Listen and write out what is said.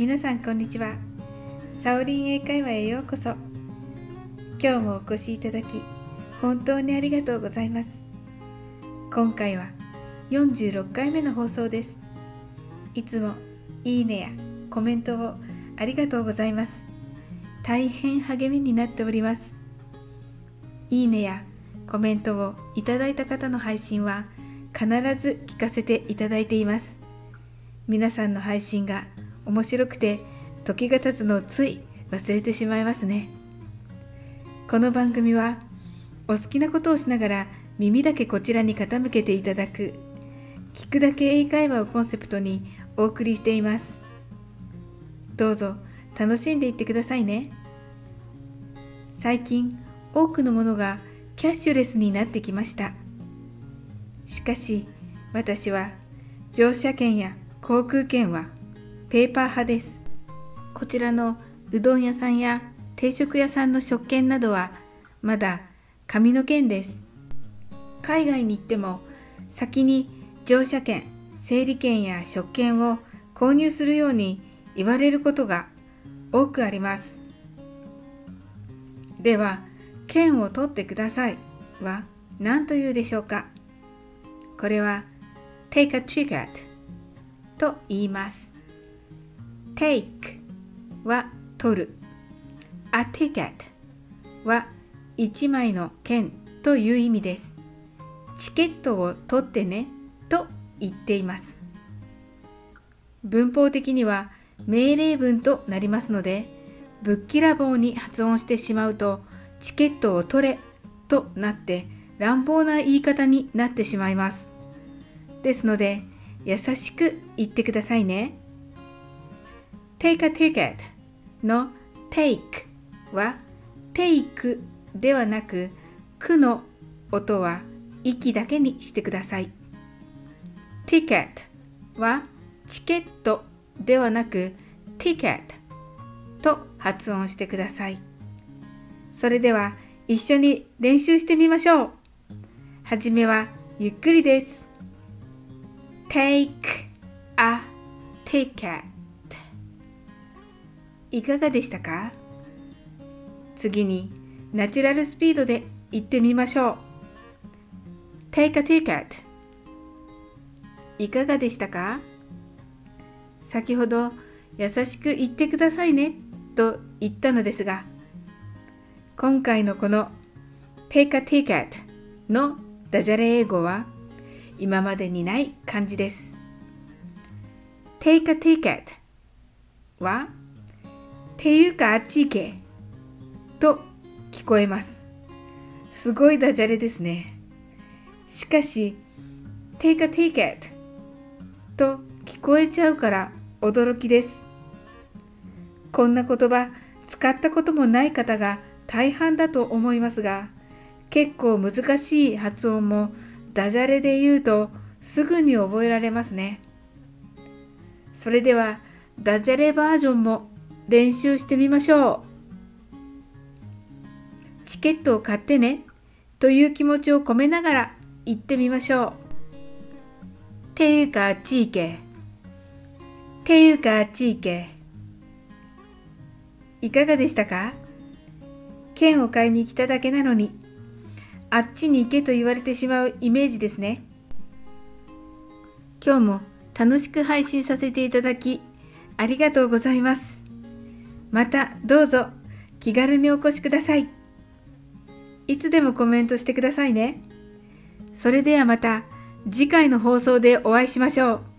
皆さんこんにちは。サオリン英会話へようこそ。今日もお越しいただき本当にありがとうございます。今回は46回目の放送です。いつもいいねやコメントをありがとうございます。大変励みになっております。いいねやコメントをいただいた方の配信は必ず聞かせていただいています。皆さんの配信が面白くて時が経つのをつい忘れてしまいますね。この番組はお好きなことをしながら耳だけこちらに傾けていただく聞くだけ英会話をコンセプトにお送りしています。どうぞ楽しんでいってくださいね。最近多くのものがキャッシュレスになってきました。しかし私は乗車券や航空券はペーパー派です。こちらのうどん屋さんや定食屋さんの食券などはまだ紙の券です。海外に行っても先に乗車券、整理券や食券を購入するように言われることが多くあります。では、券を取ってくださいは何というでしょうか？これは take a ticket と言います。Take は取る。a ticket は1枚の券という意味です。チケットを取ってねと言っています。文法的には命令文となりますので、ぶっきらぼうに発音してしまうと、チケットを取れとなって乱暴な言い方になってしまいます。ですので、優しく言ってくださいね。Take a ticket の take は take ではなく、くの音は息だけにしてください。ticket はチケットではなく ticket と発音してください。それでは一緒に練習してみましょう。はじめはゆっくりです。take a ticket いかがでしたか？次にナチュラルスピードで言ってみましょう。take a ticket いかがでしたか？先ほど優しく言ってくださいねと言ったのですが今回のこの take a ticket のダジャレ英語は今までにない感じです。take a ticket はていうかあっち行けと聞こえます。すごいダジャレですね。しかし take a ticket と聞こえちゃうから驚きです。こんな言葉使ったこともない方が大半だと思いますが結構難しい発音もダジャレで言うとすぐに覚えられますね。それではダジャレバージョンも練習してみましょう。チケットを買ってねという気持ちを込めながら言ってみましょう。ていうかち行け。ていうかち行け。いかがでしたか？券を買いに来ただけなのにあっちに行けと言われてしまうイメージですね。今日も楽しく配信させていただきありがとうございます。またどうぞ気軽にお越しください。いつでもコメントしてくださいね。それではまた次回の放送でお会いしましょう。